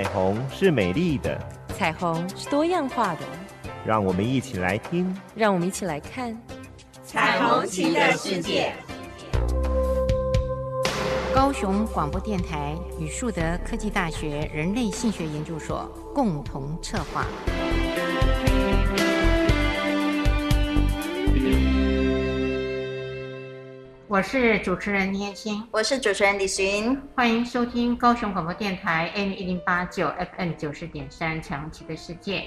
彩虹是美丽的，彩虹是多样化的。让我们一起来听，让我们一起来看彩虹旗的世界。高雄广播电台与树德科技大学人类性学研究所共同策划。我是主持人倪燕青，我是主持人李寻，欢迎收听高雄广播电台 AM 一零八九 FM 九十点三强奇的世界。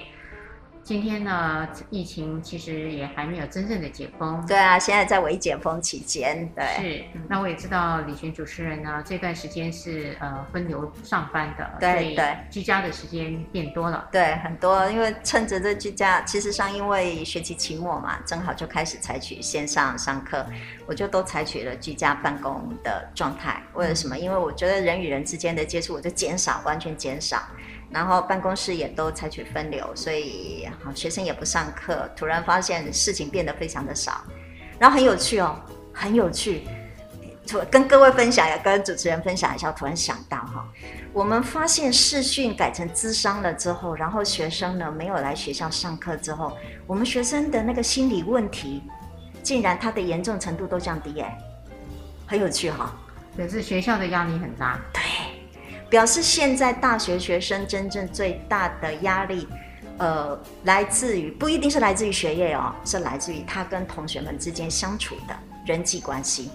今天呢，疫情其实也还没有真正的解封。对啊，现在在微解封期间。对，是。那我也知道李寻主持人呢，这段时间是呃分流上班的，对对，居家的时间变多了。对，很多，因为趁着这居家，其实上因为学期期末嘛，正好就开始采取线上上课，我就都采取了居家办公的状态。为了什么？因为我觉得人与人之间的接触，我就减少，完全减少。然后办公室也都采取分流，所以好学生也不上课。突然发现事情变得非常的少，然后很有趣哦，很有趣。跟各位分享，也跟主持人分享一下。突然想到哈，我们发现视讯改成咨商了之后，然后学生呢没有来学校上课之后，我们学生的那个心理问题，竟然他的严重程度都降低耶，很有趣哈。可是学校的压力很大。对。表示现在大学学生真正最大的压力，呃，来自于不一定是来自于学业哦，是来自于他跟同学们之间相处的人际关系。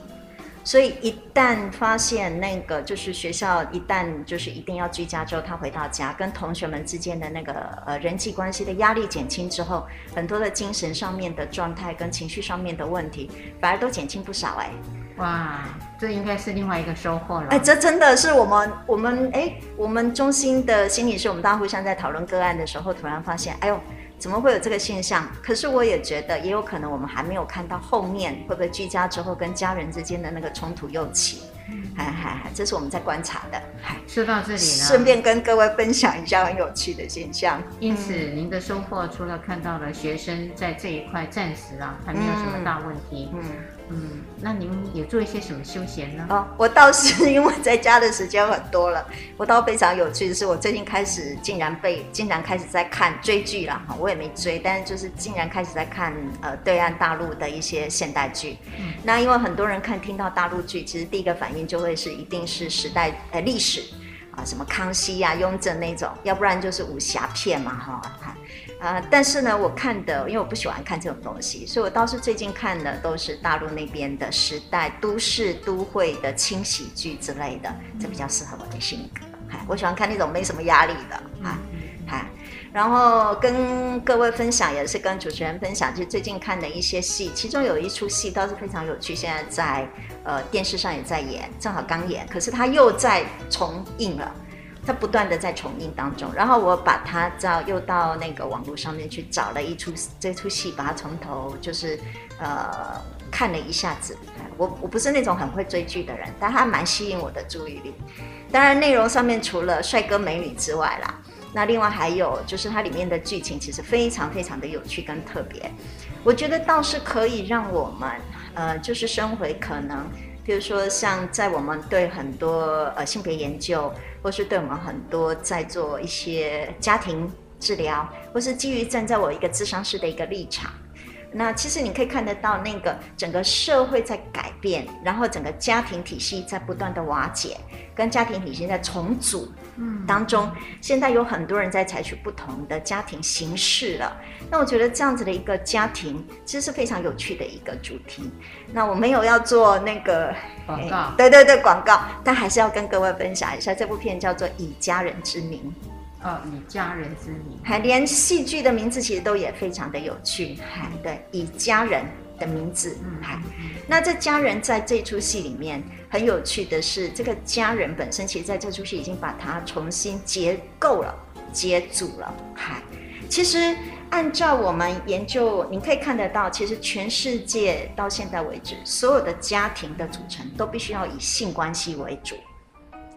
所以一旦发现那个就是学校一旦就是一定要居家之后，他回到家跟同学们之间的那个呃人际关系的压力减轻之后，很多的精神上面的状态跟情绪上面的问题反而都减轻不少哎。哇，这应该是另外一个收获了。哎，这真的是我们我们哎，我们中心的心理师，我们大家互相在讨论个案的时候，突然发现，哎呦，怎么会有这个现象？可是我也觉得，也有可能我们还没有看到后面会不会居家之后跟家人之间的那个冲突又起。嗨嗨嗨，这是我们在观察的。说到这里呢，顺便跟各位分享一下很有趣的现象。因此，嗯、您的收获除了看到了学生在这一块暂时啊还没有什么大问题，嗯。嗯嗯，那您有做一些什么休闲呢？哦，我倒是 因为在家的时间很多了，我倒非常有趣的是，我最近开始竟然被竟然开始在看追剧了哈，我也没追，但是就是竟然开始在看呃对岸大陆的一些现代剧。嗯，那因为很多人看听到大陆剧，其实第一个反应就会是一定是时代呃历史啊，什么康熙呀、啊、雍正那种，要不然就是武侠片嘛哈。啊、呃，但是呢，我看的，因为我不喜欢看这种东西，所以我倒是最近看的都是大陆那边的时代都市都会的轻喜剧之类的，这比较适合我的性格。嗨，我喜欢看那种没什么压力的，嗨嗨。然后跟各位分享，也是跟主持人分享，就最近看的一些戏，其中有一出戏倒是非常有趣，现在在呃电视上也在演，正好刚演，可是它又在重映了。它不断的在重映当中，然后我把它到又到那个网络上面去找了一出这出戏，把它从头就是呃看了一下子。我我不是那种很会追剧的人，但它蛮吸引我的注意力。当然内容上面除了帅哥美女之外啦，那另外还有就是它里面的剧情其实非常非常的有趣跟特别。我觉得倒是可以让我们呃就是生回可能。比如说，像在我们对很多呃性别研究，或是对我们很多在做一些家庭治疗，或是基于站在我一个智商师的一个立场。那其实你可以看得到，那个整个社会在改变，然后整个家庭体系在不断的瓦解，跟家庭体系在重组嗯当中，嗯，现在有很多人在采取不同的家庭形式了。那我觉得这样子的一个家庭，其实是非常有趣的一个主题。那我没有要做那个广告，对对对，广告，但还是要跟各位分享一下，这部片叫做《以家人之名》。哦，以家人之名，还连戏剧的名字其实都也非常的有趣，还对，以家人的名字，嗯，还，那这家人在这出戏里面很有趣的是，这个家人本身其实在这出戏已经把它重新结构了、结组了，还，其实按照我们研究，你可以看得到，其实全世界到现在为止，所有的家庭的组成都必须要以性关系为主。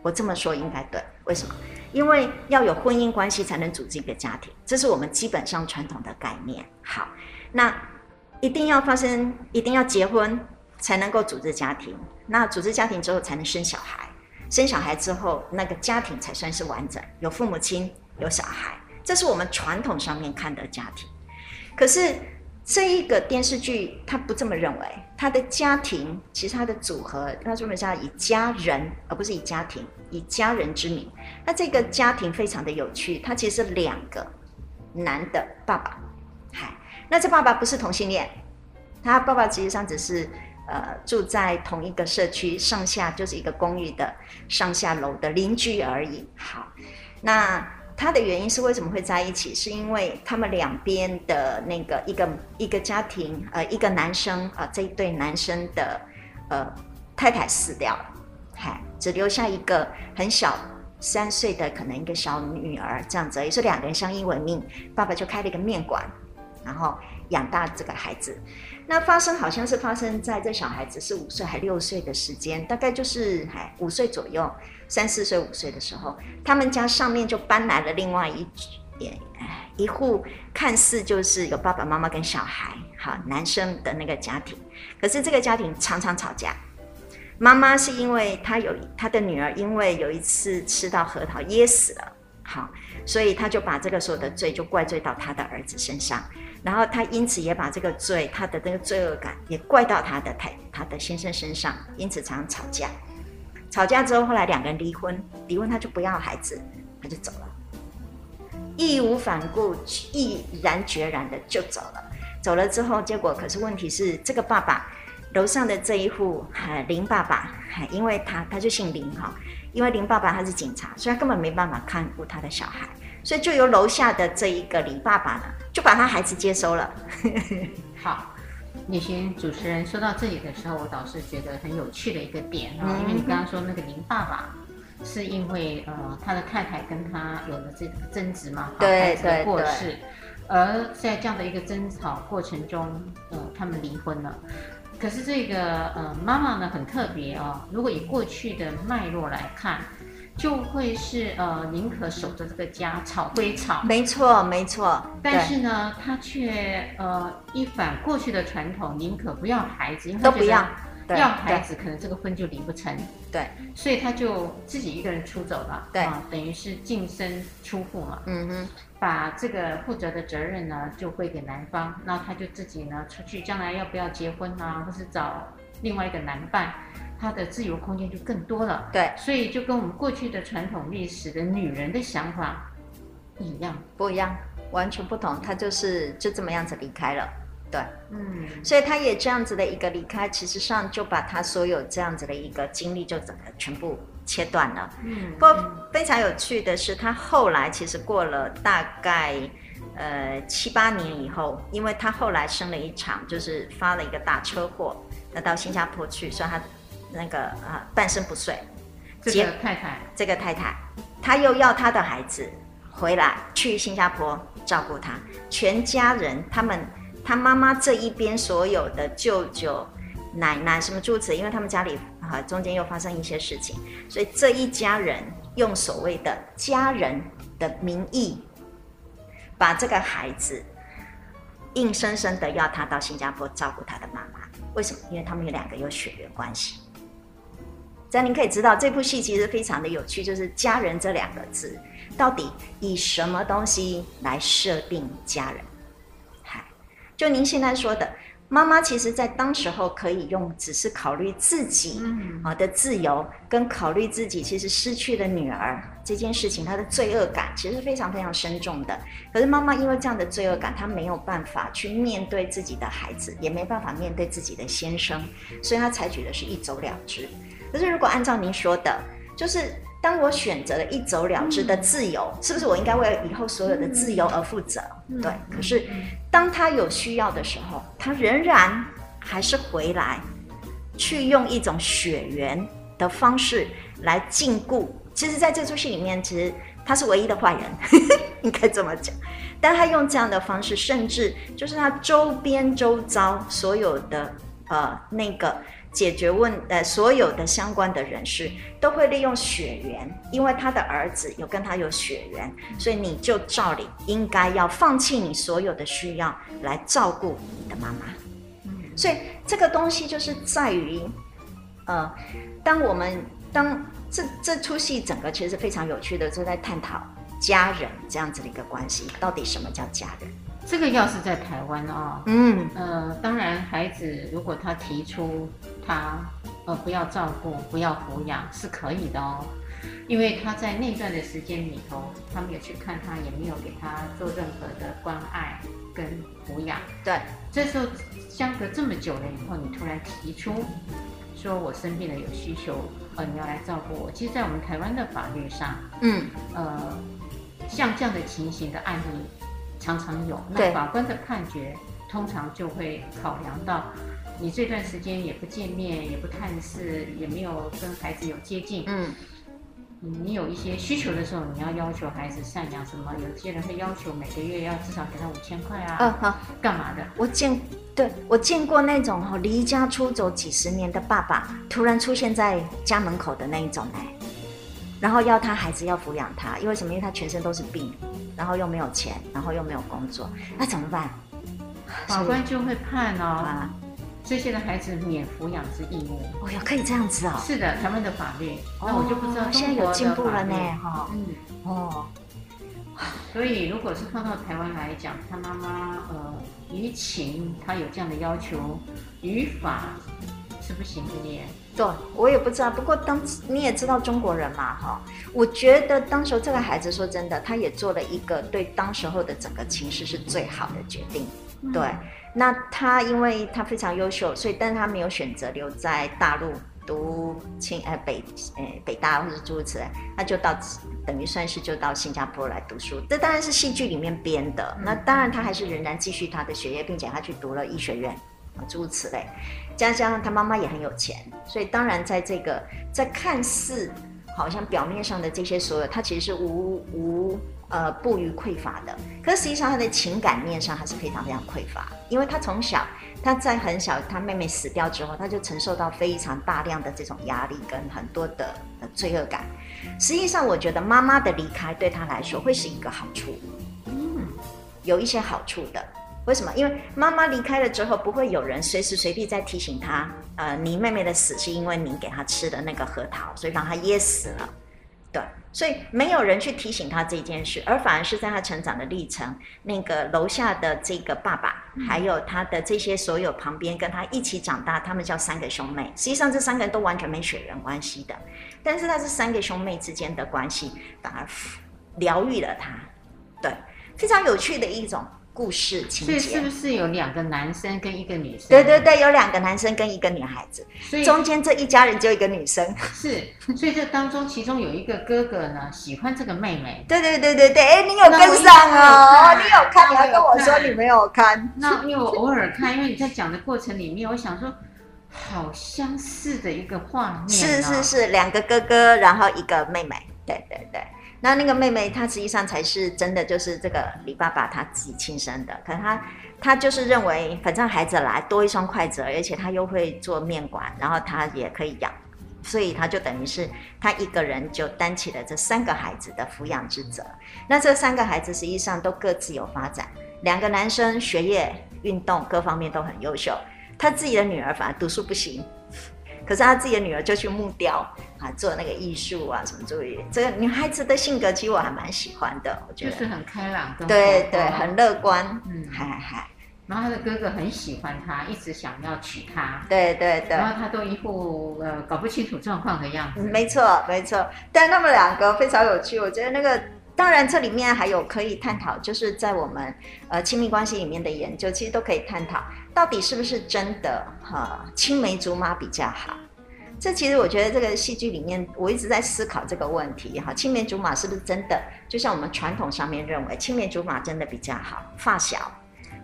我这么说应该对，为什么？因为要有婚姻关系才能组织一个家庭，这是我们基本上传统的概念。好，那一定要发生，一定要结婚才能够组织家庭。那组织家庭之后才能生小孩。生小孩之后，那个家庭才算是完整，有父母亲，有小孩，这是我们传统上面看的家庭。可是这一个电视剧，他不这么认为，他的家庭其实他的组合，他专门叫以家人，而不是以家庭，以家人之名。那这个家庭非常的有趣，他其实是两个男的爸爸，嗨，那这爸爸不是同性恋，他爸爸实际上只是。呃，住在同一个社区，上下就是一个公寓的上下楼的邻居而已。好，那他的原因是为什么会在一起？是因为他们两边的那个一个一个家庭，呃，一个男生啊、呃，这一对男生的呃太太死掉了，只留下一个很小三岁的可能一个小女儿，这样子，也是两个人相依为命。爸爸就开了一个面馆，然后养大这个孩子。那发生好像是发生在这小孩子是五岁还六岁的时间，大概就是五岁左右，三四岁五岁的时候，他们家上面就搬来了另外一也一户看似就是有爸爸妈妈跟小孩，好男生的那个家庭，可是这个家庭常常吵架。妈妈是因为她有她的女儿，因为有一次吃到核桃噎死了，好，所以他就把这个所有的罪就怪罪到他的儿子身上。然后他因此也把这个罪，他的那个罪恶感也怪到他的太他的先生身上，因此常常吵架。吵架之后，后来两个人离婚，离婚他就不要孩子，他就走了，义无反顾、毅然决然的就走了。走了之后，结果可是问题是，这个爸爸楼上的这一户林爸爸，因为他他就姓林哈，因为林爸爸他是警察，所以他根本没办法看顾他的小孩。所以就由楼下的这一个李爸爸呢，就把他孩子接收了。好，李寻主持人说到这里的时候，我倒是觉得很有趣的一个点啊，因为你刚刚说那个林爸爸，是因为呃他的太太跟他有了这个争执嘛，对对过世，而在这样的一个争吵过程中，呃他们离婚了。可是这个呃妈妈呢很特别哦，如果以过去的脉络来看。就会是呃，宁可守着这个家，吵归吵，没错没错。但是呢，他却呃一反过去的传统，宁可不要孩子，都不要，要孩子可能这个婚就离不成。对，所以他就自己一个人出走了。对，啊，等于是净身出户嘛。嗯哼，把这个负责的责任呢就归给男方，那他就自己呢出去，将来要不要结婚啊，或是找另外一个男伴。他的自由空间就更多了，对，所以就跟我们过去的传统历史的女人的想法一样，不一样，完全不同。他就是就这么样子离开了，对，嗯，所以他也这样子的一个离开，其实上就把他所有这样子的一个经历就整个全部切断了。嗯，不过非常有趣的是，他后来其实过了大概呃七八年以后，因为他后来生了一场，就是发了一个大车祸，那到新加坡去，所以他。那个啊，半身不遂，这个太太，这个太太，他又要他的孩子回来去新加坡照顾他，全家人，他们，他妈妈这一边所有的舅舅、奶奶什么诸如此，因为他们家里啊中间又发生一些事情，所以这一家人用所谓的家人的名义，把这个孩子硬生生的要他到新加坡照顾他的妈妈。为什么？因为他们有两个有血缘关系。这样您可以知道，这部戏其实非常的有趣，就是“家人”这两个字，到底以什么东西来设定家人？嗨，就您现在说的，妈妈其实在当时候可以用，只是考虑自己啊的自由，跟考虑自己其实失去了女儿这件事情，她的罪恶感其实是非常非常深重的。可是妈妈因为这样的罪恶感，她没有办法去面对自己的孩子，也没办法面对自己的先生，所以她采取的是一走了之。可是，如果按照您说的，就是当我选择了一走了之的自由，嗯、是不是我应该为以后所有的自由而负责？嗯、对。可是，当他有需要的时候，他仍然还是回来，去用一种血缘的方式来禁锢。其实，在这出戏里面，其实他是唯一的坏人，应该这么讲。但他用这样的方式，甚至就是他周边周遭所有的呃那个。解决问呃，所有的相关的人士都会利用血缘，因为他的儿子有跟他有血缘，所以你就照理应该要放弃你所有的需要来照顾你的妈妈。所以这个东西就是在于，呃，当我们当这这出戏整个其实非常有趣的，就在探讨家人这样子的一个关系，到底什么叫家人？这个要是在台湾啊、哦，嗯，呃，当然孩子如果他提出他呃不要照顾、不要抚养是可以的哦。因为他在那段的时间里头，他没有去看他，也没有给他做任何的关爱跟抚养。对，这时候相隔这么久了以后，你突然提出说我生病了有需求，呃，你要来照顾我。其实，在我们台湾的法律上，嗯，呃，像这样的情形的案例常常有。那法官的判决通常就会考量到你这段时间也不见面，也不探视，也没有跟孩子有接近，嗯。你有一些需求的时候，你要要求孩子赡养什么？有些人会要求每个月要至少给他五千块啊。嗯，好，干嘛的？我见，对，我见过那种哈离家出走几十年的爸爸，突然出现在家门口的那一种哎，然后要他孩子要抚养他，因为什么？因为他全身都是病，然后又没有钱，然后又没有工作，那怎么办？法官就会判哦。啊这些的孩子免抚养之义务，哦哟，可以这样子哦。是的，他们的法律，那我就不知道现在有进步了呢，哈，嗯，哦，所以如果是放到台湾来讲，他妈妈呃，于情他有这样的要求，于法是不行的耶。对，我也不知道，不过当你也知道中国人嘛，哈，我觉得当时候这个孩子说真的，他也做了一个对当时候的整个情势是最好的决定，对。嗯那他因为他非常优秀，所以但他没有选择留在大陆读清呃北呃北大或者诸如此类，他就到等于算是就到新加坡来读书。这当然是戏剧里面编的。那当然他还是仍然继续他的学业，并且他去读了医学院啊诸如此类。加上他妈妈也很有钱，所以当然在这个在看似好像表面上的这些所有，他其实是无无。呃，不予匮乏的，可实际上他的情感面上还是非常非常匮乏，因为他从小他在很小，他妹妹死掉之后，他就承受到非常大量的这种压力跟很多的罪恶感。实际上，我觉得妈妈的离开对他来说会是一个好处，嗯，有一些好处的。为什么？因为妈妈离开了之后，不会有人随时随地在提醒他，呃，你妹妹的死是因为你给她吃的那个核桃，所以让她噎死了。对，所以没有人去提醒他这件事，而反而是在他成长的历程，那个楼下的这个爸爸，还有他的这些所有旁边跟他一起长大，他们叫三个兄妹。实际上这三个人都完全没血缘关系的，但是他是三个兄妹之间的关系，反而疗愈了他。对，非常有趣的一种。故事情节，是不是有两个男生跟一个女生？对对对，有两个男生跟一个女孩子，所以中间这一家人就一个女生。是，所以这当中其中有一个哥哥呢，喜欢这个妹妹。对对对对对，哎，你有跟上哦，你有看，你要跟我说你没有看。那因为我偶尔看，因为你在讲的过程里面，我想说，好相似的一个画面。是是是，两个哥哥，然后一个妹妹。对对对。那那个妹妹，她实际上才是真的，就是这个李爸爸他自己亲生的。可是他，他就是认为，反正孩子来多一双筷子，而且他又会做面馆，然后他也可以养，所以他就等于是他一个人就担起了这三个孩子的抚养之责。那这三个孩子实际上都各自有发展，两个男生学业、运动各方面都很优秀，他自己的女儿反而读书不行。可是他自己的女儿就去木雕啊，做那个艺术啊，什么作业。这个女孩子的性格其实我还蛮喜欢的，我觉得就是很开朗，对对，很乐观，嗯，嗨嗨嗨。然后他的哥哥很喜欢他，一直想要娶她，对对对。然后他都一副呃搞不清楚状况的样子。没错没错，但他们两个非常有趣，我觉得那个当然这里面还有可以探讨，就是在我们呃亲密关系里面的研究，其实都可以探讨。到底是不是真的哈？青梅竹马比较好？这其实我觉得这个戏剧里面，我一直在思考这个问题哈。青梅竹马是不是真的？就像我们传统上面认为，青梅竹马真的比较好？发小、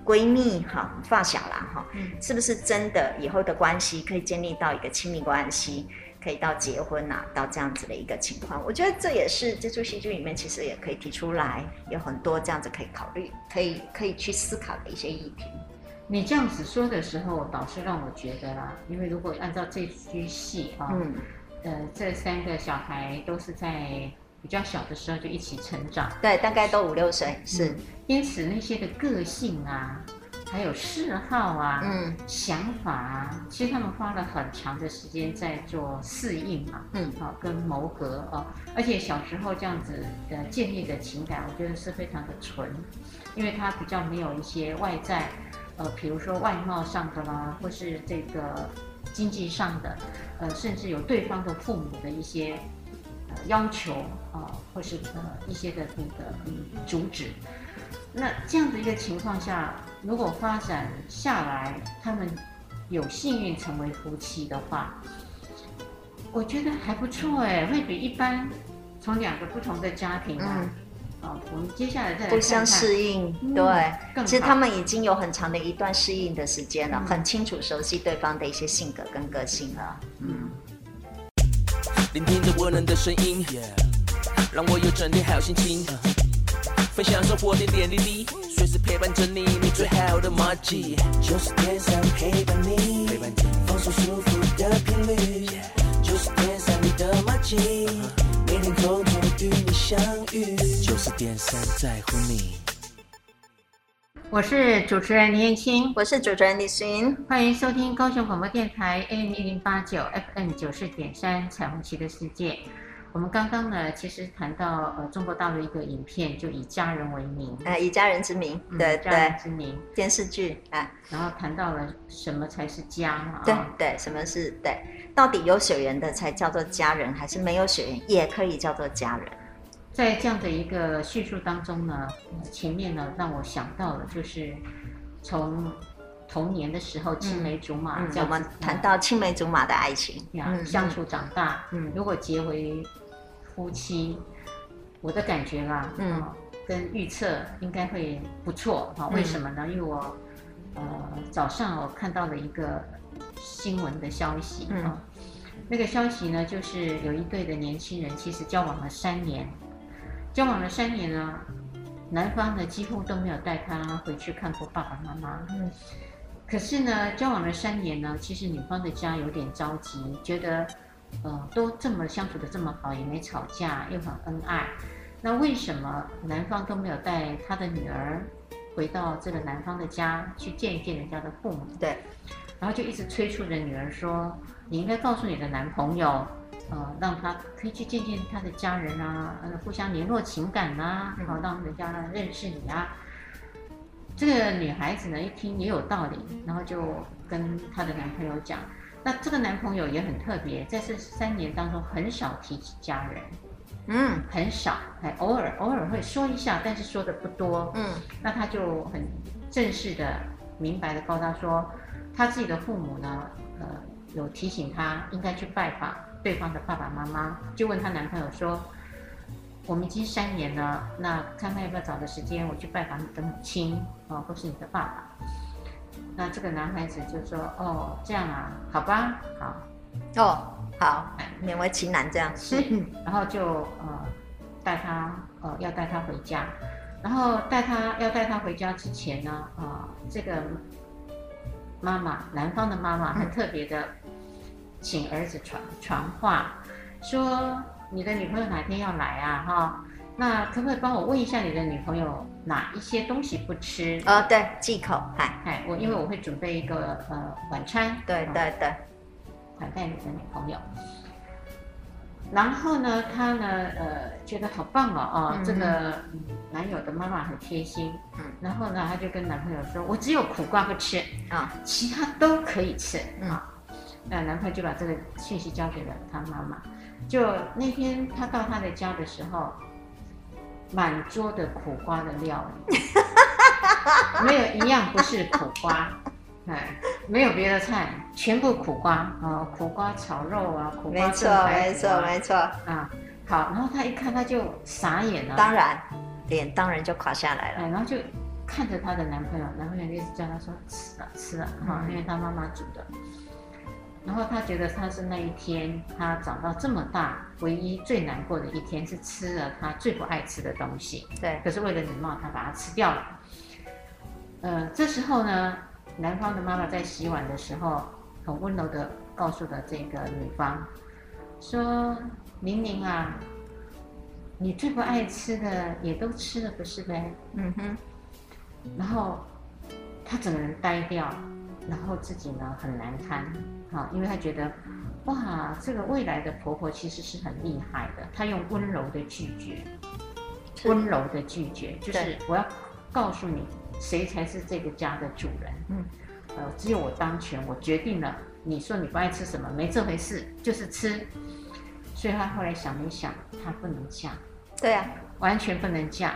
闺蜜哈，发小啦哈，是不是真的以后的关系可以建立到一个亲密关系，可以到结婚啊，到这样子的一个情况？我觉得这也是这出戏剧里面其实也可以提出来，有很多这样子可以考虑、可以可以去思考的一些议题。你这样子说的时候，倒是让我觉得啦，因为如果按照这出戏啊，嗯，呃，这三个小孩都是在比较小的时候就一起成长，对，大概都五六岁，是，因此那些的个性啊，还有嗜好啊，嗯，想法啊，其实他们花了很长的时间在做适应嘛，嗯，好、哦、跟磨合啊、哦，而且小时候这样子呃建立的情感，我觉得是非常的纯，因为他比较没有一些外在，呃，比如说外貌上的啦，或是这个经济上的，呃，甚至有对方的父母的一些、呃、要求啊、呃，或是呃一些的那个嗯阻止。那这样的一个情况下，如果发展下来，他们有幸运成为夫妻的话，我觉得还不错哎，会比一般从两个不同的家庭啊，啊，我们接下来再来看看互相适应，嗯、对，更其实他们已经有很长的一段适应的时间了，嗯、很清楚熟悉对方的一些性格跟个性了，嗯。聆听着温暖的声音，yeah, 让我有整天好心情。分享生活点点滴滴，随时陪伴着你，你最好的麻吉。九十点上陪伴你，陪伴你放松舒服的频率。就是点上你的麻吉，每天空中与你相遇。九十点三在乎你。我是主持人林燕青，我是主持人李寻，欢迎收听高雄广播电台 AM 一零八九 FM 九四点三彩虹旗的世界。我们刚刚呢，其实谈到呃中国大陆一个影片，就以家人为名，呃，以家人之名，对、家人之名电视剧啊，然后谈到了什么才是家嘛？对对，什么是对？到底有血缘的才叫做家人，还是没有血缘也可以叫做家人？在这样的一个叙述当中呢，前面呢让我想到了就是从童年的时候青梅竹马，嗯嗯、我们谈到青梅竹马的爱情，嗯、相处长大，嗯，如果结为夫妻，我的感觉啦，嗯，跟预测应该会不错啊。为什么呢？因为我呃早上我看到了一个新闻的消息啊，那个消息呢，就是有一对的年轻人，其实交往了三年，交往了三年呢，男方呢几乎都没有带他回去看过爸爸妈妈，嗯，可是呢，交往了三年呢，其实女方的家有点着急，觉得。呃，都这么相处的这么好，也没吵架，又很恩爱，那为什么男方都没有带他的女儿回到这个男方的家去见一见人家的父母？对，然后就一直催促着女儿说：“你应该告诉你的男朋友，呃，让他可以去见见他的家人啊，呃互相联络情感啊，好让人家认识你啊。”这个女孩子呢，一听也有道理，然后就跟她的男朋友讲。那这个男朋友也很特别，在这三年当中很少提起家人，嗯，很少，还偶尔偶尔会说一下，但是说的不多，嗯。那他就很正式的、明白的告诉他说，他自己的父母呢，呃，有提醒他应该去拜访对方的爸爸妈妈，就问他男朋友说，我们已经三年了，那看看要不要找个时间我去拜访你的母亲啊、哦，或是你的爸爸。那这个男孩子就说：“哦，这样啊，好吧，好，哦，好，勉为其难这样。是，然后就呃带他呃要带他回家，然后带他要带他回家之前呢，啊、呃，这个妈妈男方的妈妈很特别的请儿子传传话，说你的女朋友哪天要来啊？哈。”那可不可以帮我问一下你的女朋友哪一些东西不吃？呃、哦，对，忌口。嗨，嗨，我因为我会准备一个呃晚餐，对对对，款待你的女朋友。然后呢，她呢，呃，觉得好棒哦，哦，嗯、这个男友的妈妈很贴心。嗯。然后呢，她就跟男朋友说：“我只有苦瓜不吃啊，其他都可以吃。嗯”啊。那男朋友就把这个信息交给了他妈妈。就那天他到他的家的时候。满桌的苦瓜的料理，没有一样不是苦瓜，哎，没有别的菜，全部苦瓜啊、哦，苦瓜炒肉啊，苦瓜炖排骨啊，没错没错没错。啊，好，然后他一看他就傻眼了，当然，脸当然就垮下来了，哎，然后就看着她的男朋友，男朋友一直叫他说吃了吃了哈，因为他妈妈煮的。然后他觉得他是那一天他长到这么大唯一最难过的一天，是吃了他最不爱吃的东西。对，可是为了礼貌，他把它吃掉了。呃，这时候呢，男方的妈妈在洗碗的时候，很温柔的告诉了这个女方，说：“明明啊，你最不爱吃的也都吃了，不是呗？”嗯哼。然后。他整个人呆掉，然后自己呢很难堪，啊，因为她觉得，哇，这个未来的婆婆其实是很厉害的，她用温柔的拒绝，温柔的拒绝，就是我要告诉你，谁才是这个家的主人，嗯，呃，只有我当权，我决定了，你说你不爱吃什么，没这回事，就是吃。所以她后来想了一想，她不能嫁，对呀、啊，完全不能嫁。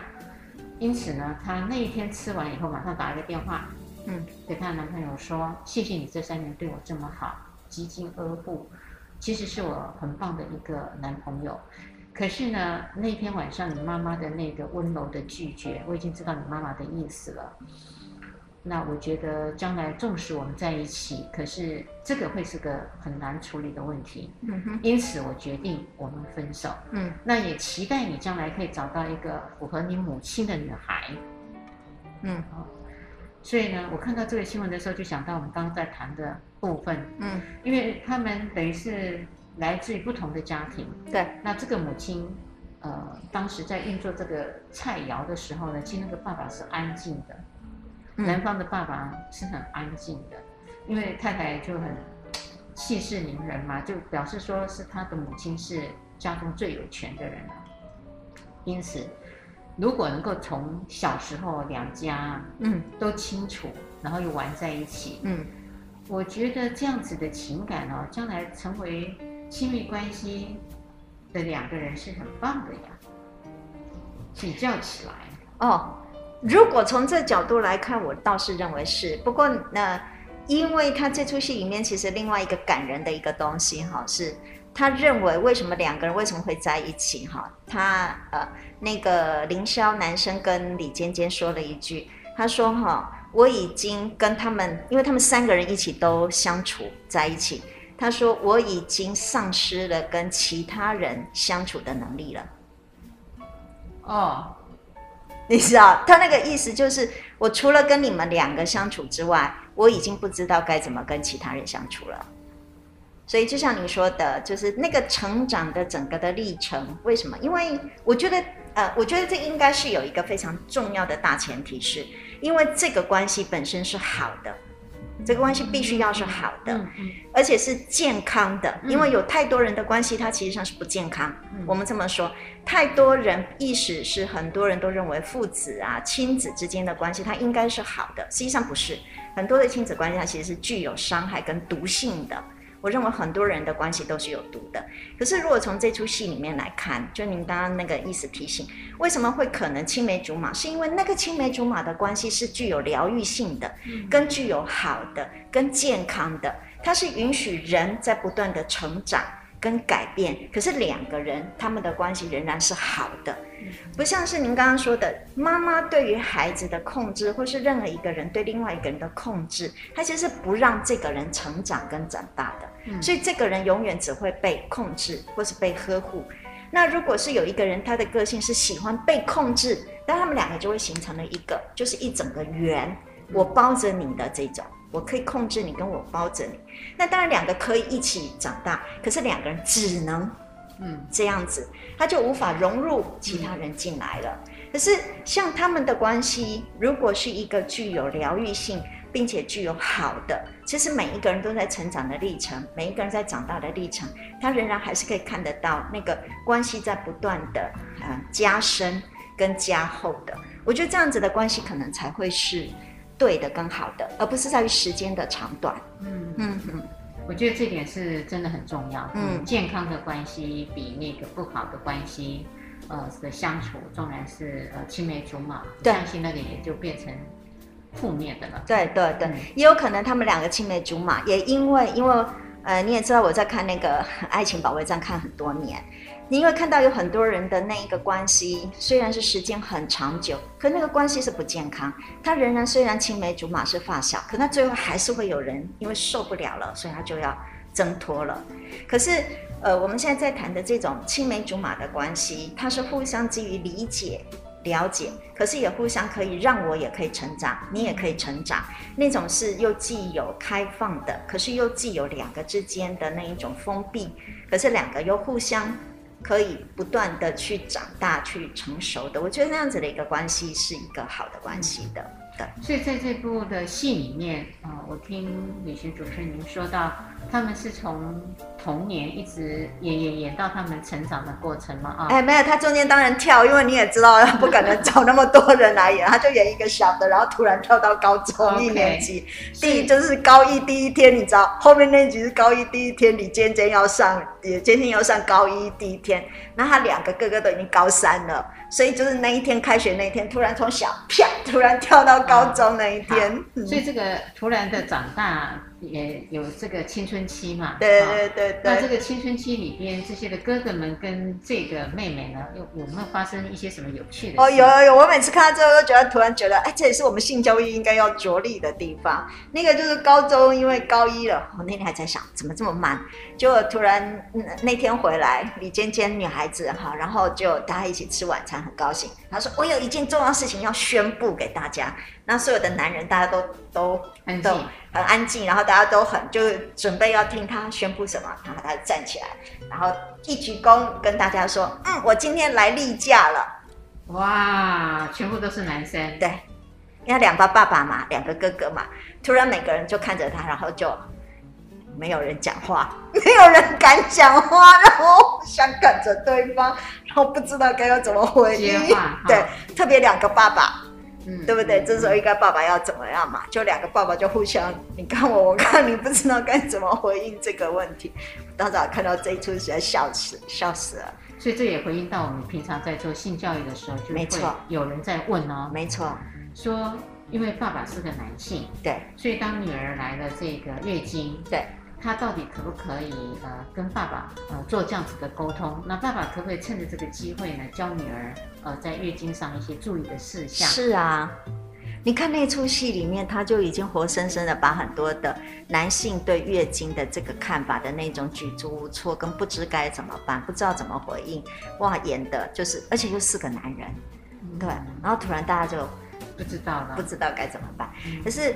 因此呢，她那一天吃完以后，马上打了个电话，嗯，给她男朋友说：“谢谢你这三年对我这么好，几经呵护，其实是我很棒的一个男朋友。可是呢，那天晚上你妈妈的那个温柔的拒绝，我已经知道你妈妈的意思了。”那我觉得将来纵使我们在一起，可是这个会是个很难处理的问题。嗯哼。因此我决定我们分手。嗯。那也期待你将来可以找到一个符合你母亲的女孩。嗯。好。所以呢，我看到这个新闻的时候，就想到我们刚刚在谈的部分。嗯。因为他们等于是来自于不同的家庭。对。那这个母亲，呃，当时在运作这个菜肴的时候呢，其实那个爸爸是安静的。男方的爸爸是很安静的，因为太太就很气势凌人嘛，就表示说是他的母亲是家中最有权的人了。因此，如果能够从小时候两家嗯都清楚，然后又玩在一起，嗯，我觉得这样子的情感哦，将来成为亲密关系的两个人是很棒的呀。比较起来哦。如果从这角度来看，我倒是认为是。不过呢，因为他这出戏里面其实另外一个感人的一个东西哈，是他认为为什么两个人为什么会在一起哈？他呃那个凌霄男生跟李尖尖说了一句，他说哈，我已经跟他们，因为他们三个人一起都相处在一起，他说我已经丧失了跟其他人相处的能力了。哦。你知道，他那个意思就是，我除了跟你们两个相处之外，我已经不知道该怎么跟其他人相处了。所以，就像你说的，就是那个成长的整个的历程，为什么？因为我觉得，呃，我觉得这应该是有一个非常重要的大前提是，是因为这个关系本身是好的。这个关系必须要是好的，嗯嗯、而且是健康的，因为有太多人的关系，它其实上是不健康。嗯、我们这么说，太多人意识是很多人都认为父子啊、亲子之间的关系，它应该是好的，实际上不是。很多的亲子关系，它其实是具有伤害跟毒性的。我认为很多人的关系都是有毒的。可是如果从这出戏里面来看，就您刚刚那个意思提醒，为什么会可能青梅竹马？是因为那个青梅竹马的关系是具有疗愈性的，跟具有好的、跟健康的，它是允许人在不断的成长跟改变。可是两个人他们的关系仍然是好的。不像是您刚刚说的，妈妈对于孩子的控制，或是任何一个人对另外一个人的控制，他其实是不让这个人成长跟长大的。嗯，所以这个人永远只会被控制或是被呵护。那如果是有一个人，他的个性是喜欢被控制，那他们两个就会形成了一个，就是一整个圆，我包着你的这种，我可以控制你，跟我包着你。那当然两个可以一起长大，可是两个人只能。嗯，这样子他就无法融入其他人进来了。可是像他们的关系，如果是一个具有疗愈性，并且具有好的，其实每一个人都在成长的历程，每一个人在长大的历程，他仍然还是可以看得到那个关系在不断的呃加深跟加厚的。我觉得这样子的关系可能才会是对的跟好的，而不是在于时间的长短。嗯嗯嗯。我觉得这点是真的很重要。嗯，健康的关系比那个不好的关系，呃的相处，纵然是呃青梅竹马，对相信那个也就变成负面的了。对对对，嗯、也有可能他们两个青梅竹马，也因为因为呃你也知道我在看那个 《爱情保卫战》看很多年。你因为看到有很多人的那一个关系，虽然是时间很长久，可那个关系是不健康。他仍然虽然青梅竹马是发小，可他最后还是会有人因为受不了了，所以他就要挣脱了。可是，呃，我们现在在谈的这种青梅竹马的关系，它是互相基于理解、了解，可是也互相可以让我也可以成长，你也可以成长。那种是又既有开放的，可是又既有两个之间的那一种封闭，可是两个又互相。可以不断的去长大、去成熟的，我觉得那样子的一个关系是一个好的关系的。对，所以在这部的戏里面啊、呃，我听李寻主持人您说到，他们是从童年一直演演演到他们成长的过程嘛啊？哎，没有，他中间当然跳，因为你也知道，他 不可能找那么多人来演，他就演一个小的，然后突然跳到高中 一年级，okay, 第一就是高一第一天，你知道后面那集是高一第一天，李尖尖要上，也尖尖要上高一第一天，那他两个哥哥都已经高三了。所以就是那一天开学那一天，突然从小啪突然跳到高中那一天，啊嗯、所以这个突然的长大。也有这个青春期嘛？对对对对。那这个青春期里边，这些的哥哥们跟这个妹妹呢，有有没有发生一些什么有趣的事？哦，有有有！我每次看到之后，都觉得突然觉得，哎，这也是我们性教育应该要着力的地方。那个就是高中，因为高一了，我那天还在想，怎么这么慢？结果突然那天回来，李尖尖女孩子哈，然后就大家一起吃晚餐，很高兴。她说：“我有一件重要事情要宣布给大家。”那所有的男人，大家都都安静，很安静，然后大家都很就准备要听他宣布什么，然后他就站起来，然后一鞠躬跟大家说：“嗯，我今天来例假了。”哇，全部都是男生，对，因为两个爸爸嘛，两个哥哥嘛，突然每个人就看着他，然后就没有人讲话，没有人敢讲话，然后想看着对方，然后不知道该要怎么回应，对，特别两个爸爸。嗯，对不对？这时候应该爸爸要怎么样嘛？就两个爸爸就互相，你看我，我看你，不知道该怎么回应这个问题。当早看到这一出，实在笑死，笑死了。所以这也回应到我们平常在做性教育的时候，就会有人在问哦，没错，说因为爸爸是个男性，对，所以当女儿来了这个月经，对。他到底可不可以呃跟爸爸呃做这样子的沟通？那爸爸可不可以趁着这个机会呢，教女儿呃在月经上一些注意的事项？是啊，你看那出戏里面，他就已经活生生的把很多的男性对月经的这个看法的那种举足无措，跟不知该怎么办，不知道怎么回应，哇，演的就是，而且又是个男人，嗯、对，然后突然大家就不知道了，不知道该怎么办，嗯、可是。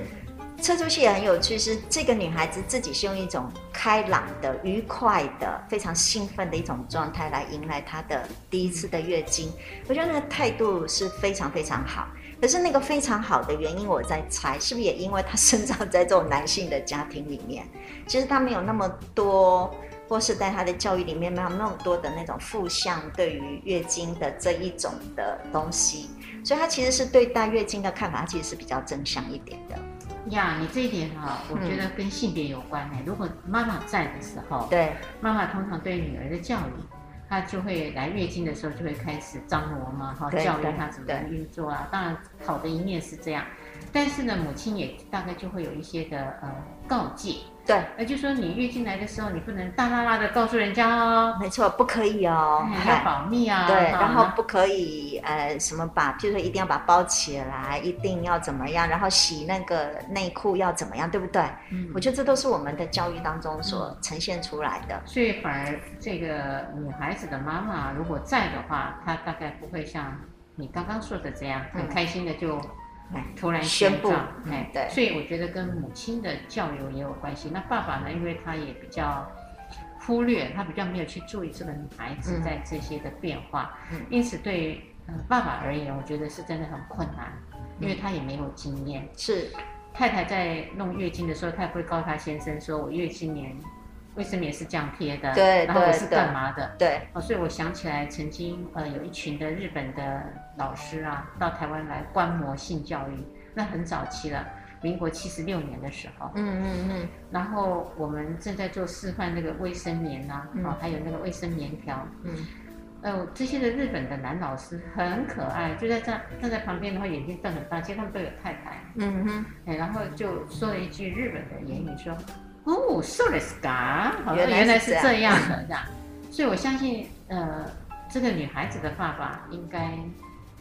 这出戏也很有趣，是这个女孩子自己是用一种开朗的、愉快的、非常兴奋的一种状态来迎来她的第一次的月经。我觉得那个态度是非常非常好。可是那个非常好的原因，我在猜，是不是也因为她生长在这种男性的家庭里面？其实她没有那么多，或是在她的教育里面没有那么多的那种负向对于月经的这一种的东西，所以她其实是对待月经的看法，其实是比较正向一点的。呀，你这一点哈，我觉得跟性别有关哎。如果妈妈在的时候，对，妈妈通常对女儿的教育，她就会来月经的时候就会开始张罗嘛，哈，教育她怎么运作啊。当然，好的一面是这样，但是呢，母亲也大概就会有一些的呃告诫。对，那就说你月经来的时候，你不能大剌剌的告诉人家哦。没错，不可以哦，要保密啊。对，然后不可以呃什么把，就是说一定要把包起来，一定要怎么样，然后洗那个内裤要怎么样，对不对？嗯，我觉得这都是我们的教育当中所呈现出来的。所以反而这个女孩子的妈妈如果在的话，她大概不会像你刚刚说的这样很开心的就。突然宣布，哎，对，所以我觉得跟母亲的教育也有关系。那爸爸呢？因为他也比较忽略，他比较没有去注意这个女孩子在这些的变化，嗯，因此对爸爸而言，我觉得是真的很困难，因为他也没有经验。是太太在弄月经的时候，他也会告诉他先生说：“我月经年。”卫生棉是这样贴的，对，然后我是干嘛的？对，哦，所以我想起来，曾经呃有一群的日本的老师啊，到台湾来观摩性教育，那很早期了，民国七十六年的时候，嗯嗯嗯，然后我们正在做示范那个卫生棉啊，哦，还有那个卫生棉条，嗯，呃，这些的日本的男老师很可爱，就在站站在旁边的话，眼睛瞪很大，其实他们都有太太，嗯哼，哎，然后就说了一句日本的言语说。哦，そうですか？原来是这样的，这样，所以我相信，呃，这个女孩子的爸爸应该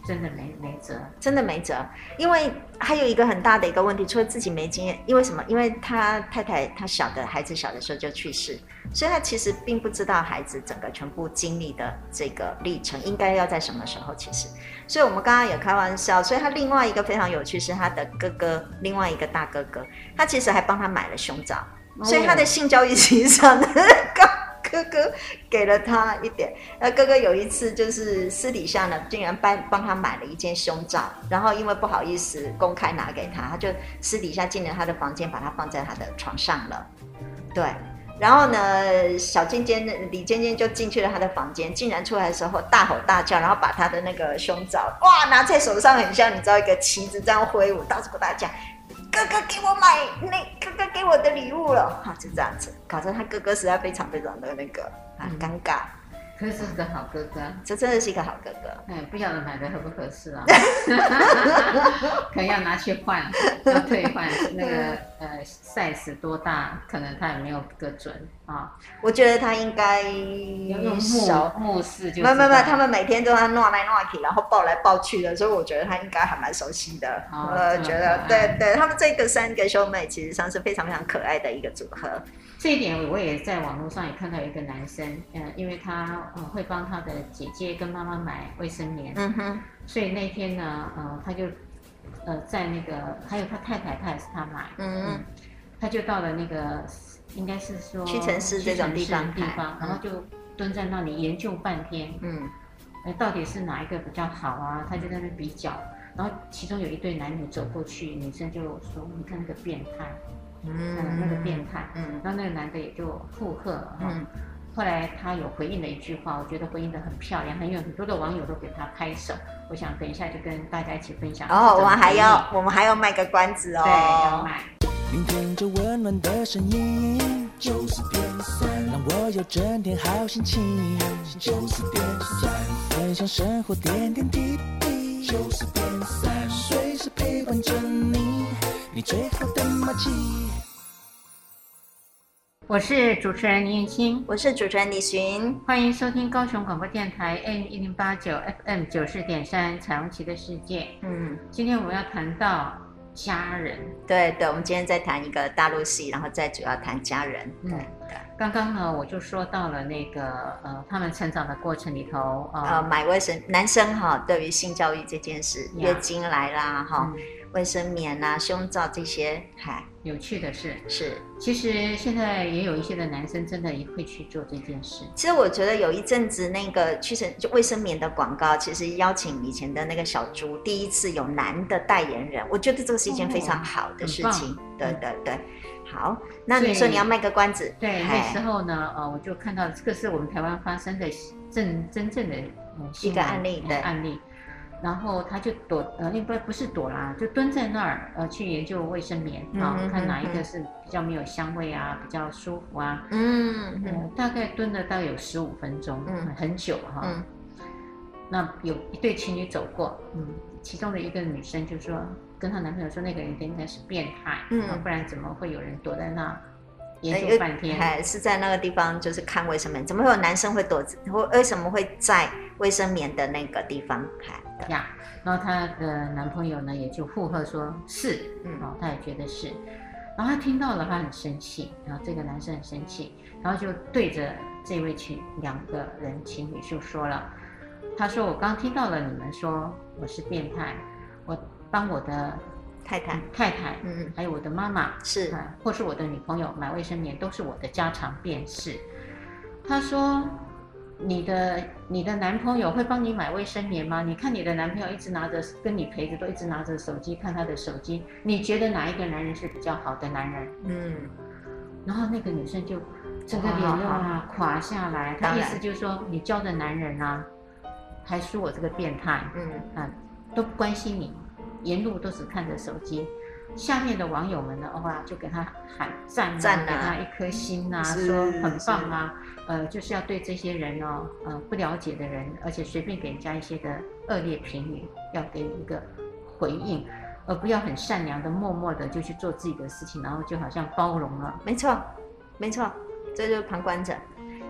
真的没没辙，真的没辙，因为还有一个很大的一个问题，除了自己没经验，因为什么？因为他太太他小的孩子小的时候就去世，所以他其实并不知道孩子整个全部经历的这个历程应该要在什么时候。其实，所以我们刚刚也开玩笑，所以他另外一个非常有趣是他的哥哥，另外一个大哥哥，他其实还帮他买了胸罩。 所以他的性教育其实上的哥哥给了他一点。那哥哥有一次就是私底下呢，竟然帮帮他买了一件胸罩，然后因为不好意思公开拿给他，他就私底下进了他的房间，把它放在他的床上了。对，然后呢，小尖尖李尖尖就进去了他的房间，竟然出来的时候大吼大叫，然后把他的那个胸罩哇拿在手上，很像你知道一个旗子这样挥舞，到处跟大家讲。哥哥给我买那哥哥给我的礼物了，哈，就这样子，搞得他哥哥实在非常非常的那个啊尴尬。可是是个好哥哥，这真的是一个好哥哥。哎，不晓得买的合不合适啊？可能要拿去换，要退换那个呃 size 多大，可能他也没有个准啊。我觉得他应该用手目视就。没有没有，他们每天都要弄来弄去，然后抱来抱去的，所以我觉得他应该还蛮熟悉的。哦、我觉得对对，他们这个三个兄妹其实上是非常非常可爱的一个组合。这一点我也在网络上也看到一个男生，嗯，因为他呃会帮他的姐姐跟妈妈买卫生棉，嗯哼，所以那天呢，呃，他就呃在那个还有他太太，他也是他买，嗯嗯，他就到了那个应该是说屈臣氏这种地方地方，然后就蹲在那里研究半天，嗯，哎，到底是哪一个比较好啊？他就在那比较，然后其中有一对男女走过去，女生就说：“你看那个变态。”嗯，那个变态，嗯，然后那个男的也就附和了，嗯，后来他有回应了一句话，我觉得回应得很漂亮，很有很多的网友都给他拍手。我想等一下就跟大家一起分享。哦，我们还要，我们还要卖个关子哦。对，要卖。聆听着温暖的声音，九四点三，让我有整天好心情。九四点三，分享生活点点滴滴。九四点三，随时陪伴着你。你最好的默契。我是主持人林燕青，我是主持人李寻，欢迎收听高雄广播电台 M 一零八九 FM 九四点三彩虹旗的世界。嗯，今天我们要谈到家人。对对，我们今天在谈一个大陆戏，然后再主要谈家人。对对。刚刚呢，我就说到了那个呃，他们成长的过程里头，呃，呃买卫生男生哈，对于性教育这件事，月经来啦哈。嗯卫生棉啊，胸罩这些，嗨，有趣的事，是，其实现在也有一些的男生真的也会去做这件事。其实我觉得有一阵子那个屈臣就卫生棉的广告，其实邀请以前的那个小猪，第一次有男的代言人，我觉得这个是一件非常好的事情。哦、对对对，好，那你说你要卖个关子？对，那时候呢，呃，我就看到这个是我们台湾发生的真真正的一个案例的案例。然后他就躲，呃，应该不是躲啦，就蹲在那儿，呃，去研究卫生棉啊，嗯、看哪一个是比较没有香味啊，比较舒服啊。嗯，嗯、呃，大概蹲了大概有十五分钟，嗯，很久哈。嗯。那有一对情侣走过，嗯，其中的一个女生就说，跟她男朋友说，那个人应该是变态，嗯，不然怎么会有人躲在那？研究半天，还是在那个地方，就是看卫生棉。怎么会有男生会躲？或为什么会在卫生棉的那个地方看？呀，然后她的男朋友呢，也就附和说：“是，嗯，哦，他也觉得是。”然后他听到了，他很生气。然后这个男生很生气，然后就对着这位情两个人情侣就说了：“他说我刚听到了你们说我是变态，我帮我的。”太太，太太，嗯，还有我的妈妈是，或是我的女朋友买卫生棉都是我的家常便事。他说：“你的你的男朋友会帮你买卫生棉吗？你看你的男朋友一直拿着跟你陪着，都一直拿着手机看他的手机。你觉得哪一个男人是比较好的男人？”嗯，然后那个女生就整个脸又啊垮下来，她意思就是说你交的男人啊，还说我这个变态，嗯啊，都不关心你。沿路都只看着手机，下面的网友们呢，哇，就给他喊赞啊，赞啊给他一颗心啊，说很棒啊，呃，就是要对这些人哦，呃，不了解的人，而且随便给人家一些的恶劣评语，要给一个回应，而不要很善良的、默默的就去做自己的事情，然后就好像包容了。没错，没错，这就是旁观者，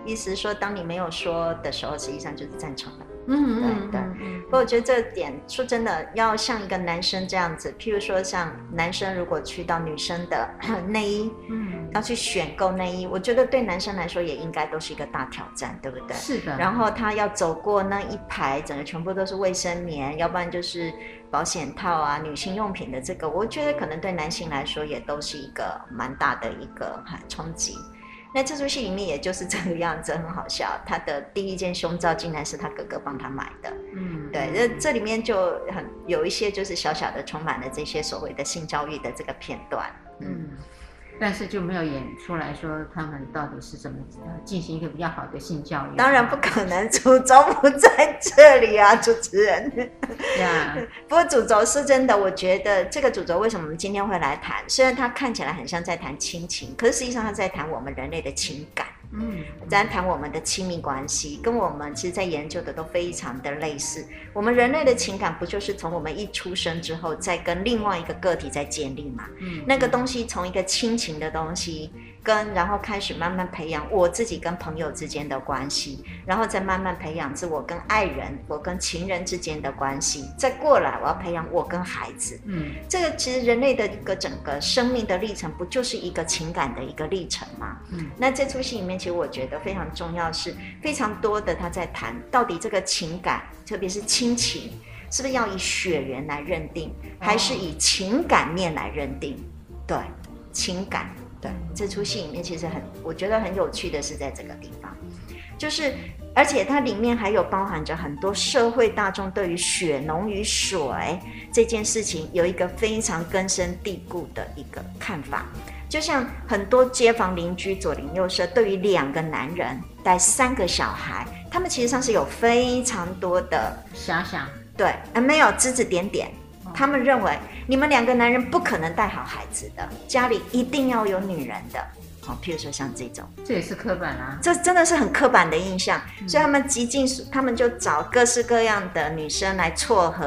意思说，当你没有说的时候，实际上就是赞成的。嗯，对对，不过我觉得这点说真的，要像一个男生这样子，譬如说像男生如果去到女生的 内衣，嗯，要去选购内衣，我觉得对男生来说也应该都是一个大挑战，对不对？是的。然后他要走过那一排，整个全部都是卫生棉，要不然就是保险套啊、女性用品的这个，我觉得可能对男性来说也都是一个蛮大的一个哈冲击。那这出戏里面也就是这个样子，很好笑。他的第一件胸罩竟然是他哥哥帮他买的。嗯，对，这这里面就很有一些就是小小的充满了这些所谓的性教育的这个片段。嗯。嗯但是就没有演出来说他们到底是怎么进行一个比较好的性教育。当然不可能，主轴不在这里啊，主持人。呀 Yeah. 不过主轴是真的，我觉得这个主轴为什么我们今天会来谈？虽然它看起来很像在谈亲情，可是实际上它在谈我们人类的情感。嗯，咱谈我们的亲密关系，跟我们其实在研究的都非常的类似。我们人类的情感不就是从我们一出生之后，再跟另外一个个体在建立嘛？嗯，那个东西从一个亲情的东西。跟然后开始慢慢培养我自己跟朋友之间的关系，然后再慢慢培养自我跟爱人、我跟情人之间的关系，再过来我要培养我跟孩子。嗯，这个其实人类的一个整个生命的历程，不就是一个情感的一个历程吗？嗯，那这出戏里面，其实我觉得非常重要，是非常多的他在谈到底这个情感，特别是亲情，是不是要以血缘来认定，还是以情感面来认定？对，情感。对，这出戏里面其实很，我觉得很有趣的是在这个地方，就是而且它里面还有包含着很多社会大众对于血浓于水这件事情有一个非常根深蒂固的一个看法，就像很多街坊邻居左邻右舍对于两个男人带三个小孩，他们其实上是有非常多的遐想，对，而没有指指点点。他们认为你们两个男人不可能带好孩子的，家里一定要有女人的。好，譬如说像这种，这也是刻板啊，这真的是很刻板的印象。嗯、所以他们极尽，他们就找各式各样的女生来撮合。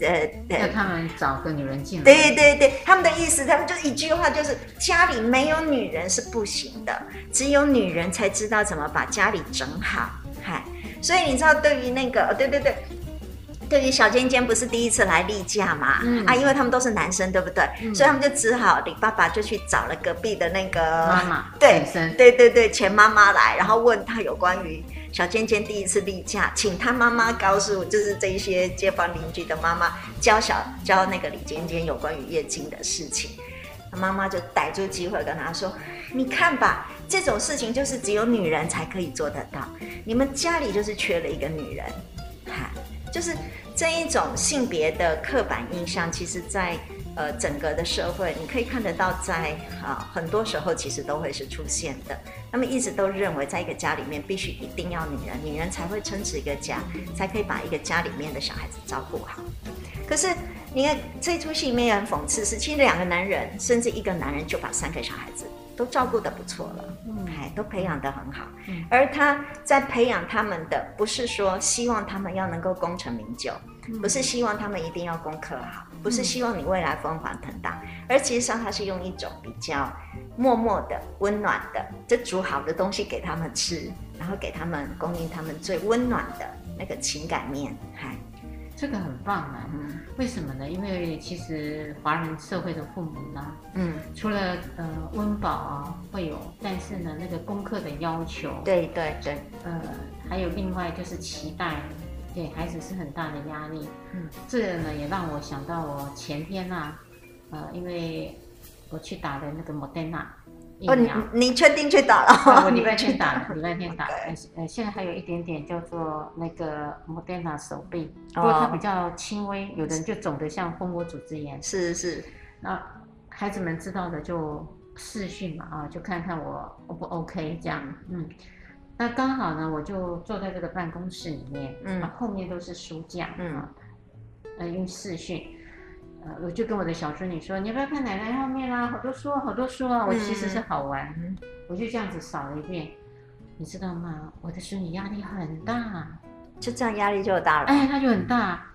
呃，要他们找个女人进来。对对对，他们的意思，他们就一句话，就是家里没有女人是不行的，只有女人才知道怎么把家里整好。嗨，所以你知道，对于那个，对对对。对于小尖尖不是第一次来例假嘛？嗯、啊，因为他们都是男生，对不对？嗯、所以他们就只好李爸爸就去找了隔壁的那个妈妈，对，对对对，钱妈妈来，然后问他有关于小尖尖第一次例假，请他妈妈告诉，就是这一些街坊邻居的妈妈教小教那个李尖尖有关于月经的事情。他妈妈就逮住机会跟他说：“你看吧，这种事情就是只有女人才可以做得到，你们家里就是缺了一个女人，哈。”就是这一种性别的刻板印象，其实在呃整个的社会，你可以看得到在，啊很多时候其实都会是出现的。他们一直都认为，在一个家里面必须一定要女人，女人才会撑持一个家，才可以把一个家里面的小孩子照顾好。可是你看这出戏里面也很讽刺，是其实两个男人，甚至一个男人就把三个小孩子。都照顾得不错了，嗯，还都培养得很好，嗯，而他在培养他们的，不是说希望他们要能够功成名就，嗯，不是希望他们一定要功课好，不是希望你未来风华腾达，而其实上他是用一种比较默默的、温暖的，就煮好的东西给他们吃，然后给他们供应他们最温暖的那个情感面，嗨。这个很棒啊！嗯，为什么呢？因为其实华人社会的父母呢，嗯，除了呃温饱啊会有，但是呢那个功课的要求，对对对，呃，还有另外就是期待，给孩子是很大的压力。嗯，这个呢也让我想到我前天呐、啊，呃，因为我去打的那个莫德纳。哦，你你确定去打了？我礼拜天打了，礼拜天打。呃呃，现在还有一点点叫做那个莫德纳手臂，不过它比较轻微，有的人就肿得像蜂窝组织炎。是是。那孩子们知道的就试训嘛啊，就看看我 O 不 OK 这样。嗯。那刚好呢，我就坐在这个办公室里面，嗯，后面都是书架，嗯，呃，用视讯。呃，我就跟我的小孙女说：“你要不要看奶奶后面啊？好多书啊，好多书啊！”我其实是好玩，嗯、我就这样子扫了一遍，你知道吗？我的孙女压力很大，就这样压力就大了。哎，他就很大，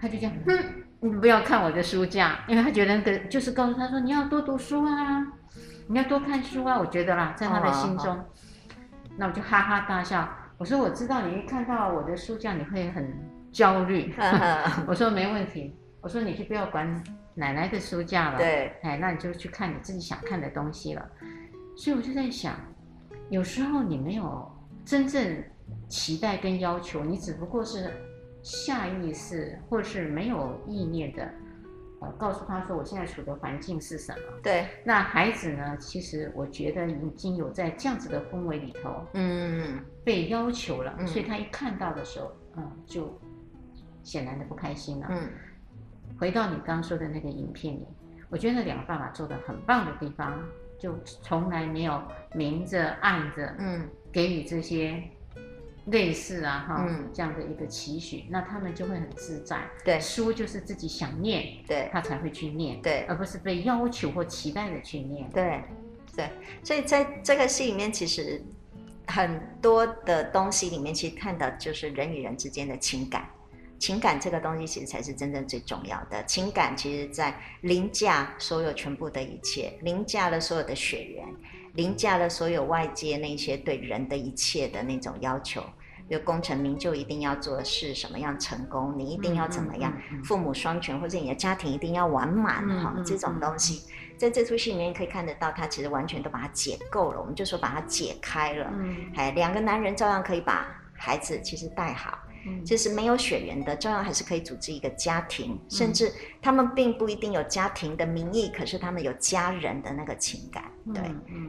他就这样，哼，你不要看我的书架，因为他觉得那个就是告诉他说你要多读书啊，你要多看书啊。我觉得啦，在他的心中，哦、那我就哈哈大笑。我说我知道你一看到我的书架你会很焦虑，我说没问题。我说你就不要管奶奶的书架了，对，哎，那你就去看你自己想看的东西了。所以我就在想，有时候你没有真正期待跟要求，你只不过是下意识或是没有意念的，呃告诉他说我现在处的环境是什么。对，那孩子呢，其实我觉得已经有在这样子的氛围里头，嗯，被要求了，嗯所以他一看到的时候，嗯，就显然的不开心了。嗯，回到你刚刚说的那个影片里，我觉得那两个爸爸做的很棒的地方，就从来没有明着暗着，嗯，给予这些类似啊哈、嗯这样的一个期许，那他们就会很自在。对书就是自己想念，对他才会去念，对而不是被要求或期待的去念。对，对，所以在这个戏里面，其实很多的东西里面，其实看到就是人与人之间的情感。情感这个东西，其实才是真正最重要的。情感其实，在凌驾所有全部的一切，凌驾了所有的血缘，凌驾了所有外界那些对人的一切的那种要求。比如功成名就一定要做的是什么样成功，你一定要怎么样，嗯嗯嗯父母双全，或者你的家庭一定要完满哈、这种东西。在这出戏里面可以看得到，他其实完全都把它解构了，我们就说把它解开了。嗯哎，两个男人照样可以把孩子其实带好，嗯。其实没有血缘的，照样还是可以组织一个家庭，甚至他们并不一定有家庭的名义，可是他们有家人的那个情感。对，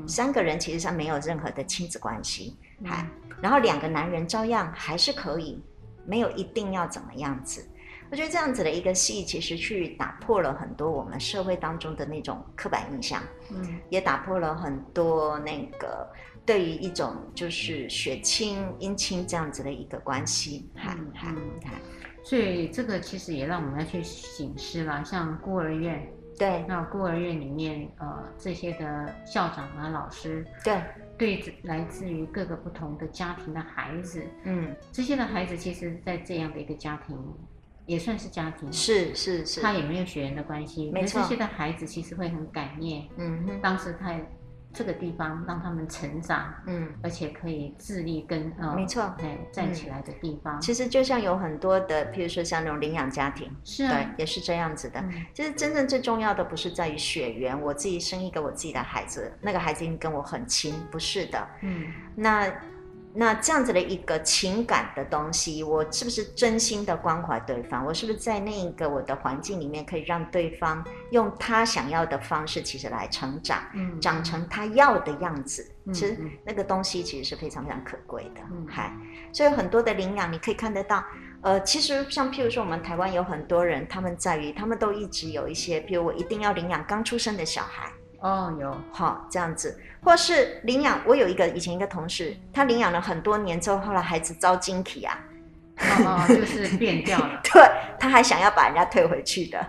三个人其实上没有任何的亲子关系，嗯。还然后两个男人照样还是可以，没有一定要怎么样子。我觉得这样子的一个戏，其实去打破了很多我们社会当中的那种刻板印象，嗯。也打破了很多那个对于一种就是血亲姻亲这样子的一个关系，哈嗯。哈。所以这个其实也让我们要去省思啦，像孤儿院，对。那孤儿院里面呃这些的校长啊、老师，对，对来自于各个不同的家庭的孩子，嗯，这些的孩子其实，在这样的一个家庭，也算是家庭，是是是，他也没有血缘的关系，没错。这些的孩子其实会很感念嗯哼。当时在这个地方让他们成长，嗯。而且可以自立跟呃，没错哎，站起来的地方，其实就像有很多的，譬如说像那种领养家庭，是啊，对，也是这样子的。嗯其实真正最重要的不是在于血缘，我自己生一个我自己的孩子，那个孩子跟我很亲，不是的。嗯那那这样子的一个情感的东西，我是不是真心的关怀对方？我是不是在那一个我的环境里面，可以让对方用他想要的方式，其实来成长，嗯，长成他要的样子？嗯其实嗯那个东西其实是非常非常可贵的。嗯嗨，所以很多的领养你可以看得到。呃，其实像譬如说，我们台湾有很多人，他们在于他们都一直有一些，譬如我一定要领养刚出生的小孩。哦有，好，这样子，或是领养。我有一个以前一个同事，他领养了很多年之后，后来孩子遭惊体啊，哦哦，就是变掉了，对，他还想要把人家退回去的。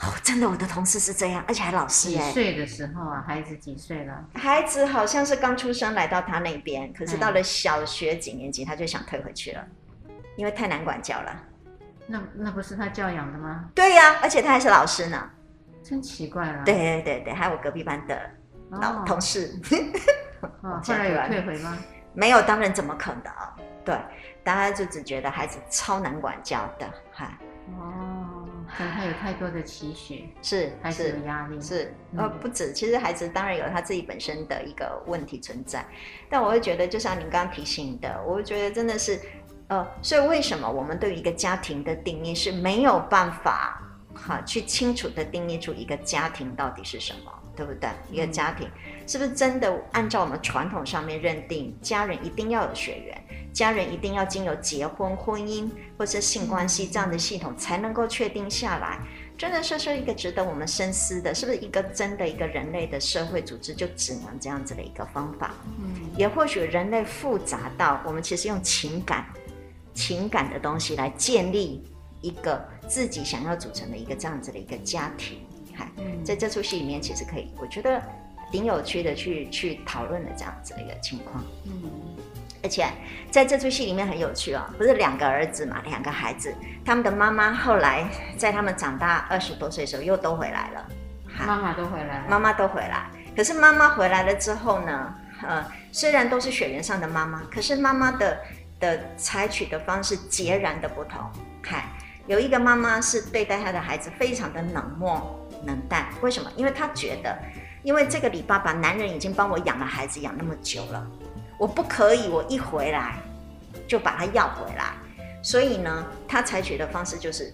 哦，真的，我的同事是这样，而且还老师几哎，岁的时候啊，孩子几岁了？孩子好像是刚出生来到他那边，可是到嗯了小学几年级，他就想退回去了，因为太难管教了。那那不是他教养的吗？对呀、而且他还是老师呢。真奇怪啊。对对对对，还有我隔壁班的老哦同事，哦，后来有退回吗？没有，当然怎么可能？对，大家就只觉得孩子超难管教的，哈，哦，可能他有太多的期许，是孩子是有压力。是，嗯呃，不止，其实孩子当然有他自己本身的一个问题存在，但我会觉得，就像您刚刚提醒的，我会觉得真的是，呃，所以为什么我们对于一个家庭的定义是没有办法哈去清楚的定义出一个家庭到底是什么，对不对？一个家庭是不是真的按照我们传统上面认定，家人一定要有血缘，家人一定要经由结婚、婚姻或者性关系这样的系统才能够确定下来？真的是是一个值得我们深思的，是不是一个真的一个人类的社会组织就只能这样子的一个方法？嗯也或许人类复杂到我们其实用情感、情感的东西来建立一个自己想要组成的一个这样子的一个家庭。哈，嗯在这出戏里面，其实可以，我觉得挺有趣的去去讨论的这样子的一个情况。嗯而且在这出戏里面很有趣哦，不是两个儿子嘛，两个孩子，他们的妈妈后来在他们长大二十多岁的时候又都回来了，哈妈妈都回来了。妈妈都回来。可是妈妈回来了之后呢，呃，虽然都是血缘上的妈妈，可是妈妈的的采取的方式截然的不同。看，有一个妈妈是对待她的孩子非常的冷漠冷淡，为什么？因为她觉得，因为这个李爸爸男人已经帮我养了孩子养那么久了，我不可以，我一回来就把他要回来。所以呢，她采取的方式就是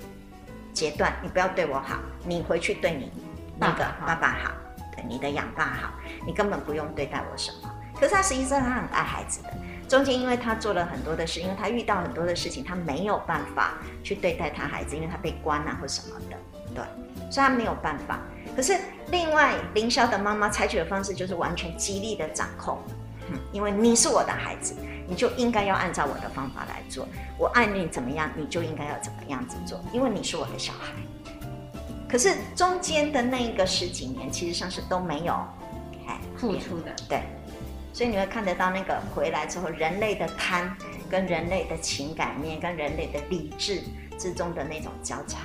截断，你不要对我好，你回去对你那个爸爸好，对你的养爸好，你根本不用对待我什么。可是他实际上他很爱孩子的，中间因为他做了很多的事，因为他遇到很多的事情，他没有办法去对待他孩子，因为他被关啊或什么的，对，所以他没有办法。可是另外凌霄的妈妈采取的方式就是完全极力的掌控，嗯，因为你是我的孩子，你就应该要按照我的方法来做，我爱你怎么样，你就应该要怎么样子做，因为你是我的小孩。可是中间的那一个十几年，其实上是都没有，哎，付出的，对。所以你会看得到那个回来之后，人类的贪跟人类的情感面跟人类的理智之中的那种交叉。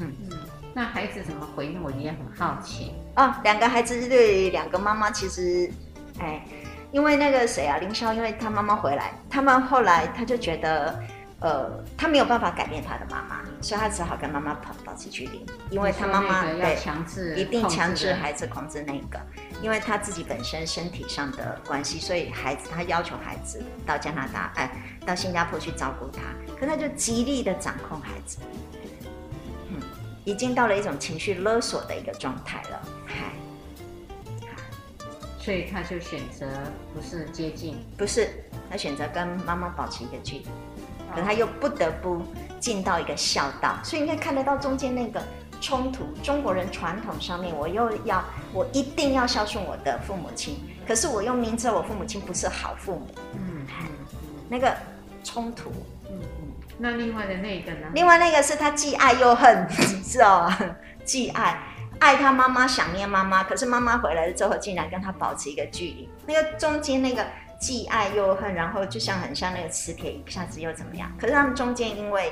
嗯嗯，那孩子怎么回应？我也很好奇。哦，两个孩子对两个妈妈，其实，哎，因为那个谁啊，凌霄，因为他妈妈回来，他们后来他就觉得。呃，他没有办法改变他的妈妈，所以他只好跟妈妈保保持距离，因为他妈妈对强制一定强制孩子控制那个，因为他自己本身身体上的关系，所以孩子他要求孩子到加拿大，哎，到新加坡去照顾他，可他就极力的掌控孩子，嗯，已经到了一种情绪勒索的一个状态了，嗨，所以他就选择不是接近，不是，他选择跟妈妈保持一个距离。可他又不得不尽到一个孝道，所以你可以看得到中间那个冲突。中国人传统上面，我又要我一定要孝顺我的父母亲，可是我又明知道我父母亲不是好父母，嗯，那个冲突，嗯嗯。那另外的那个呢？另外那个是他既爱又恨，你知道吗？既爱爱他妈妈，想念妈妈，可是妈妈回来了之后，竟然跟他保持一个距离。那个中间那个。既爱又恨，然后就像很像那个磁铁，一下子又怎么样？可是他们中间因为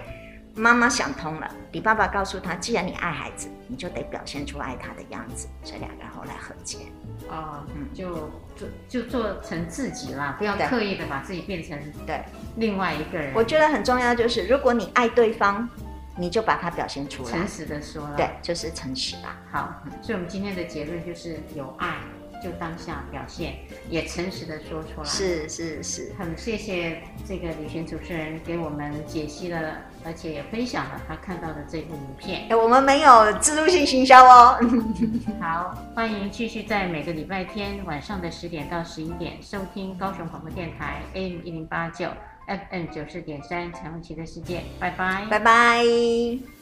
妈妈想通了，李爸爸告诉他，既然你爱孩子，你就得表现出爱他的样子，所以两个人后来和解。哦，嗯，就做就做成自己啦，不要刻意的把自己变成对另外一个人。我觉得很重要就是，如果你爱对方，你就把它表现出来，诚实的说了，对，就是诚实吧。好，所以我们今天的结论就是有爱。就当下表现，也诚实的说出来。是是是，很谢谢这个李璇主持人给我们解析了，而且也分享了他看到的这部影片。哎，我们没有自助性行销哦。好，欢迎继续在每个礼拜天晚上的十点到十一点收听高雄广播电台 AM 一零八九 FM 九四点三彩虹旗的世界。拜拜，拜拜。